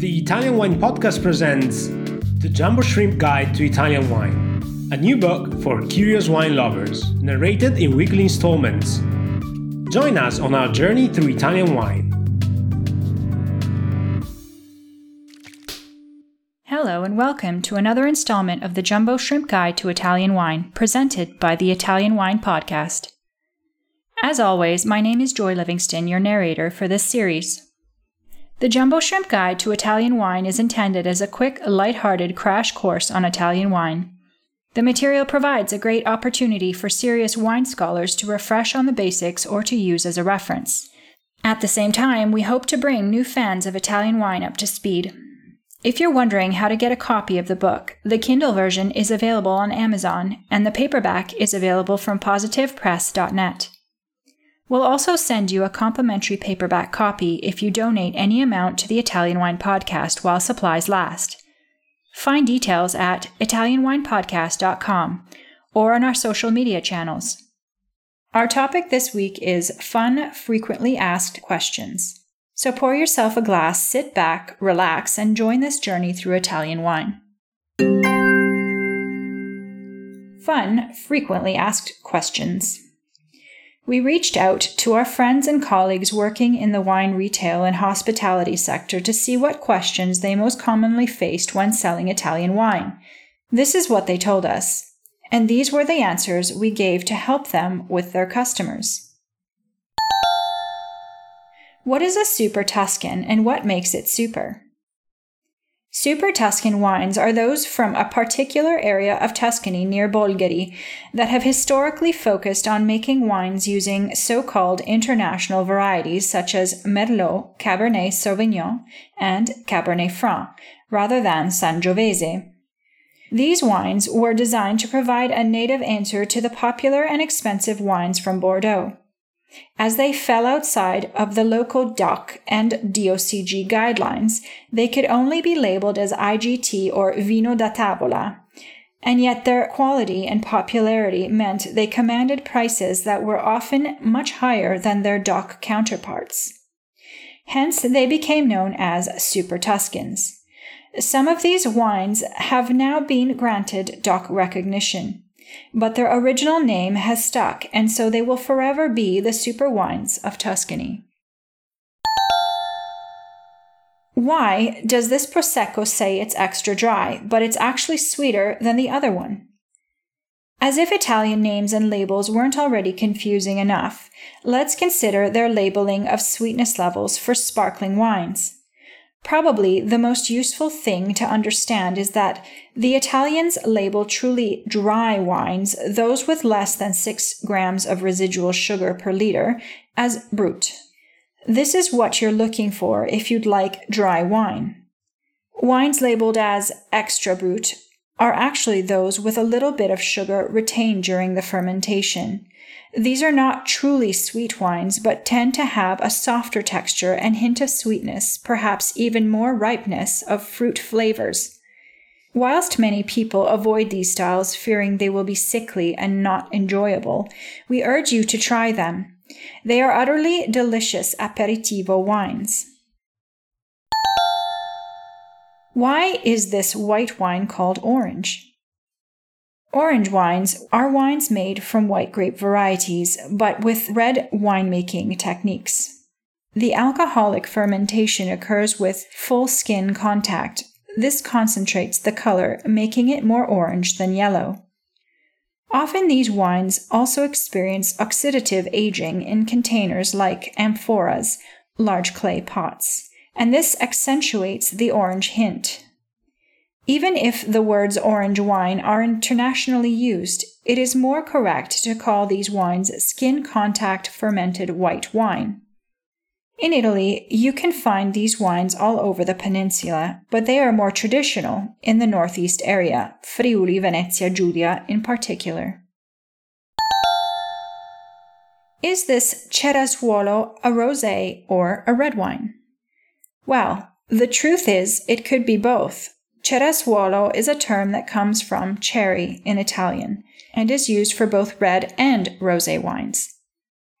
The Italian Wine Podcast presents The Jumbo Shrimp Guide to Italian Wine, a new book for curious wine lovers, narrated in weekly installments. Join us on our journey through Italian wine. Hello, and welcome to another installment of the Jumbo Shrimp Guide to Italian Wine, presented by the Italian Wine Podcast. As always, my name is Joy Livingston, your narrator for this series. The Jumbo Shrimp Guide to Italian Wine is intended as a quick, light-hearted crash course on Italian wine. The material provides a great opportunity for serious wine scholars to refresh on the basics or to use as a reference. At the same time, we hope to bring new fans of Italian wine up to speed. If you're wondering how to get a copy of the book, the Kindle version is available on Amazon, and the paperback is available from positivepress.net. We'll also send you a complimentary paperback copy if you donate any amount to the Italian Wine Podcast while supplies last. Find details at ItalianWinePodcast.com or on our social media channels. Our topic this week is fun, frequently asked questions. So pour yourself a glass, sit back, relax, and join this journey through Italian wine. Fun, frequently asked questions. We reached out to our friends and colleagues working in the wine retail and hospitality sector to see what questions they most commonly faced when selling Italian wine. This is what they told us, and these were the answers we gave to help them with their customers. What is a super Tuscan and what makes it super? Super Tuscan wines are those from a particular area of Tuscany near Bolgheri that have historically focused on making wines using so called international varieties such as Merlot, Cabernet Sauvignon, and Cabernet Franc, rather than Sangiovese. These wines were designed to provide a native answer to the popular and expensive wines from Bordeaux. As they fell outside of the local DOC and DOCG guidelines, they could only be labeled as IGT or Vino da Tavola, and yet their quality and popularity meant they commanded prices that were often much higher than their DOC counterparts. Hence, they became known as Super Tuscans. Some of these wines have now been granted DOC recognition but their original name has stuck, and so they will forever be the super wines of Tuscany. Why does this Prosecco say it's extra dry, but it's actually sweeter than the other one? As if Italian names and labels weren't already confusing enough, let's consider their labeling of sweetness levels for sparkling wines. Probably the most useful thing to understand is that the Italians label truly dry wines, those with less than 6 grams of residual sugar per liter, as brut. This is what you're looking for if you'd like dry wine. Wines labeled as extra brut are actually those with a little bit of sugar retained during the fermentation. These are not truly sweet wines, but tend to have a softer texture and hint of sweetness, perhaps even more ripeness of fruit flavors. Whilst many people avoid these styles, fearing they will be sickly and not enjoyable, we urge you to try them. They are utterly delicious aperitivo wines. Why is this white wine called orange? Orange wines are wines made from white grape varieties, but with red winemaking techniques. The alcoholic fermentation occurs with full skin contact. This concentrates the color, making it more orange than yellow. Often these wines also experience oxidative aging in containers like amphoras, large clay pots, and this accentuates the orange hint. Even if the words orange wine are internationally used, it is more correct to call these wines skin contact fermented white wine. In Italy, you can find these wines all over the peninsula, but they are more traditional in the northeast area, Friuli Venezia Giulia in particular. Is this Cerasuolo a rosé or a red wine? Well, the truth is, it could be both, Cerasuolo is a term that comes from cherry in Italian and is used for both red and rosé wines.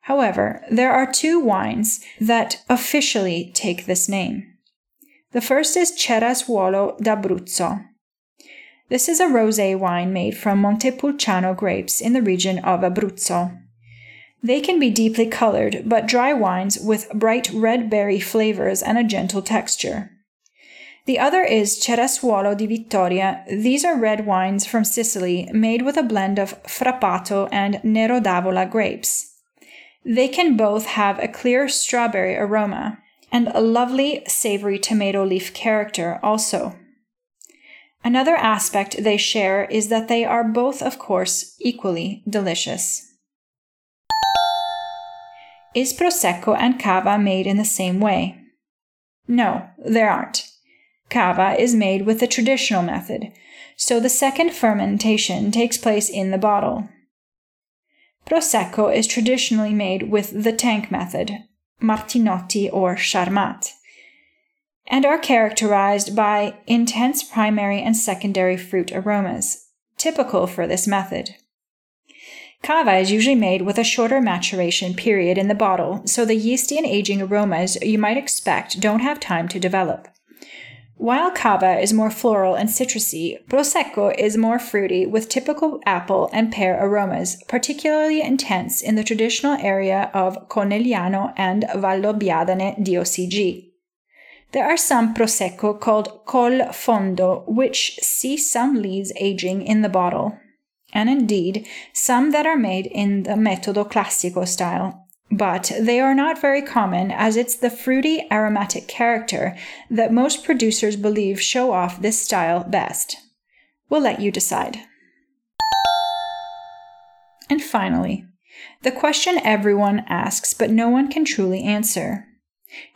However, there are two wines that officially take this name. The first is Cerasuolo d'Abruzzo. This is a rosé wine made from Montepulciano grapes in the region of Abruzzo. They can be deeply colored, but dry wines with bright red berry flavors and a gentle texture. The other is Cerasuolo di Vittoria. These are red wines from Sicily made with a blend of Frappato and Nero d'Avola grapes. They can both have a clear strawberry aroma and a lovely savory tomato leaf character also. Another aspect they share is that they are both, of course, equally delicious. Is Prosecco and Cava made in the same way? No, they aren't. Cava is made with the traditional method, so the second fermentation takes place in the bottle. Prosecco is traditionally made with the tank method, Martinotti or Charmat and are characterized by intense primary and secondary fruit aromas, typical for this method. Cava is usually made with a shorter maturation period in the bottle, so the yeasty and aging aromas you might expect don't have time to develop. While cava is more floral and citrusy, prosecco is more fruity with typical apple and pear aromas, particularly intense in the traditional area of Conegliano and Valdobbiadene DOCG. There are some Prosecco called Col Fondo, which see some leaves aging in the bottle, and indeed some that are made in the Metodo Classico style. But they are not very common as it's the fruity aromatic character that most producers believe show off this style best. We'll let you decide. And finally, the question everyone asks but no one can truly answer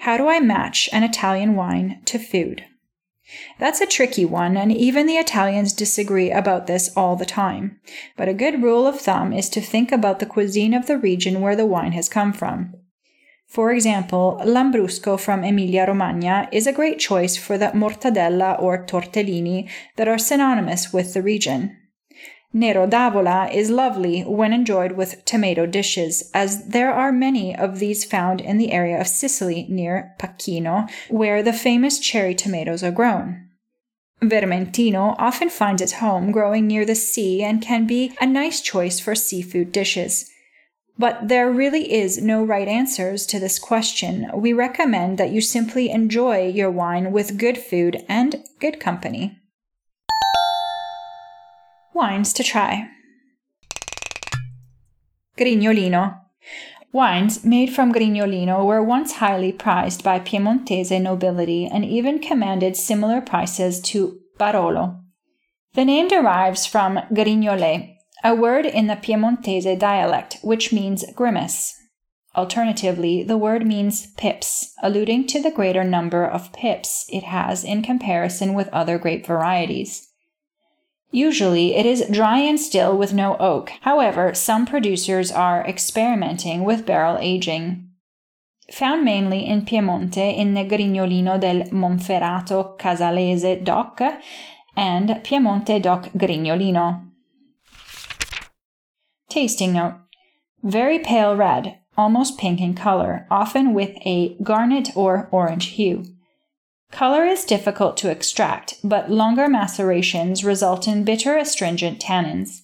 how do I match an Italian wine to food? That's a tricky one, and even the Italians disagree about this all the time. But a good rule of thumb is to think about the cuisine of the region where the wine has come from. For example, Lambrusco from Emilia Romagna is a great choice for the mortadella or tortellini that are synonymous with the region. Nero d'Avola is lovely when enjoyed with tomato dishes, as there are many of these found in the area of Sicily near Pachino, where the famous cherry tomatoes are grown. Vermentino often finds its home growing near the sea and can be a nice choice for seafood dishes. But there really is no right answers to this question. We recommend that you simply enjoy your wine with good food and good company. Wines to try. Grignolino. Wines made from Grignolino were once highly prized by Piemontese nobility and even commanded similar prices to Barolo. The name derives from grignole, a word in the Piemontese dialect which means grimace. Alternatively, the word means pips, alluding to the greater number of pips it has in comparison with other grape varieties. Usually, it is dry and still with no oak. However, some producers are experimenting with barrel aging. Found mainly in Piemonte in Grignolino del Monferrato Casalese DOC and Piemonte DOC Grignolino. Tasting note Very pale red, almost pink in color, often with a garnet or orange hue. Color is difficult to extract, but longer macerations result in bitter astringent tannins.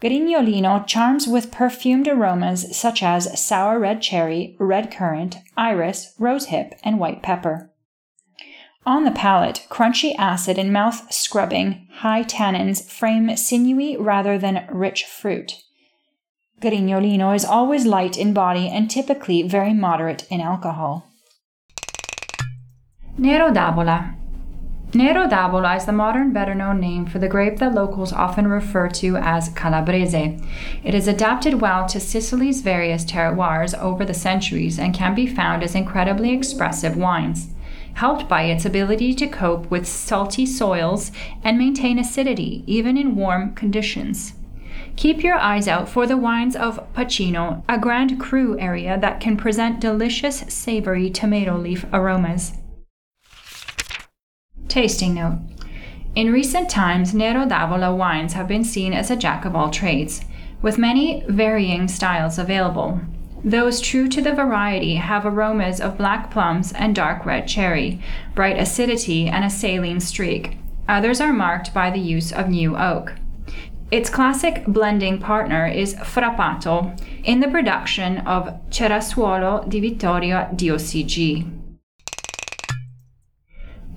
Grignolino charms with perfumed aromas such as sour red cherry, red currant, iris, rosehip, and white pepper. On the palate, crunchy acid and mouth scrubbing, high tannins frame sinewy rather than rich fruit. Grignolino is always light in body and typically very moderate in alcohol. Nero d'Avola. Nero d'Avola is the modern, better known name for the grape that locals often refer to as Calabrese. It is adapted well to Sicily's various terroirs over the centuries and can be found as incredibly expressive wines, helped by its ability to cope with salty soils and maintain acidity even in warm conditions. Keep your eyes out for the wines of Pachino, a Grand Cru area that can present delicious savory tomato leaf aromas. Tasting note In recent times, Nero d'Avola wines have been seen as a jack of all trades, with many varying styles available. Those true to the variety have aromas of black plums and dark red cherry, bright acidity, and a saline streak. Others are marked by the use of new oak. Its classic blending partner is Frappato in the production of Cerasuolo di Vittoria DOCG.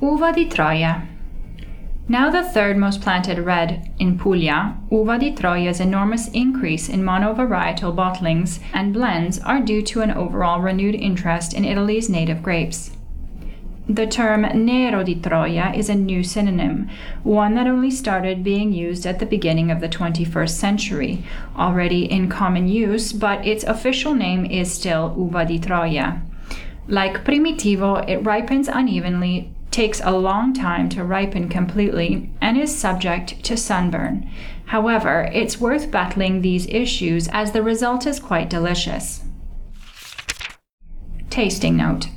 Uva di Troia. Now the third most planted red in Puglia, Uva di Troia's enormous increase in monovarietal bottlings and blends are due to an overall renewed interest in Italy's native grapes. The term Nero di Troia is a new synonym, one that only started being used at the beginning of the 21st century, already in common use, but its official name is still Uva di Troia. Like Primitivo, it ripens unevenly takes a long time to ripen completely, and is subject to sunburn. However, it's worth battling these issues as the result is quite delicious. Tasting note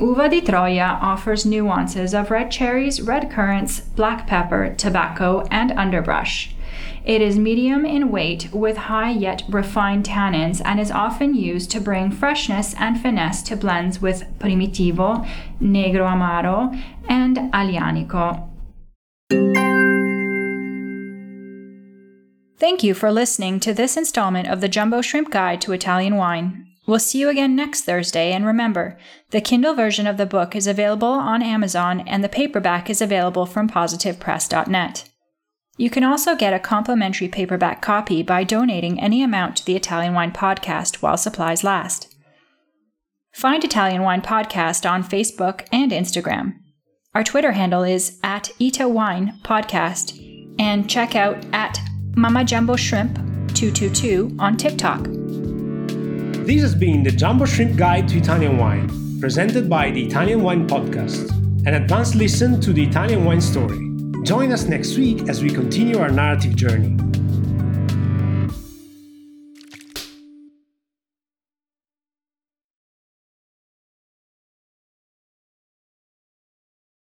Uva di Troia offers nuances of red cherries, red currants, black pepper, tobacco, and underbrush. It is medium in weight with high yet refined tannins and is often used to bring freshness and finesse to blends with Primitivo, Negro Amaro, and Aglianico. Thank you for listening to this installment of the Jumbo Shrimp Guide to Italian Wine. We'll see you again next Thursday, and remember, the Kindle version of the book is available on Amazon and the paperback is available from positivepress.net. You can also get a complimentary paperback copy by donating any amount to the Italian Wine Podcast while supplies last. Find Italian Wine Podcast on Facebook and Instagram. Our Twitter handle is at Ita Wine Podcast, and check out at Mama Jumbo Shrimp 222 on TikTok. This has been the Jumbo Shrimp Guide to Italian Wine, presented by the Italian Wine Podcast, an advanced listen to the Italian wine story. Join us next week as we continue our narrative journey.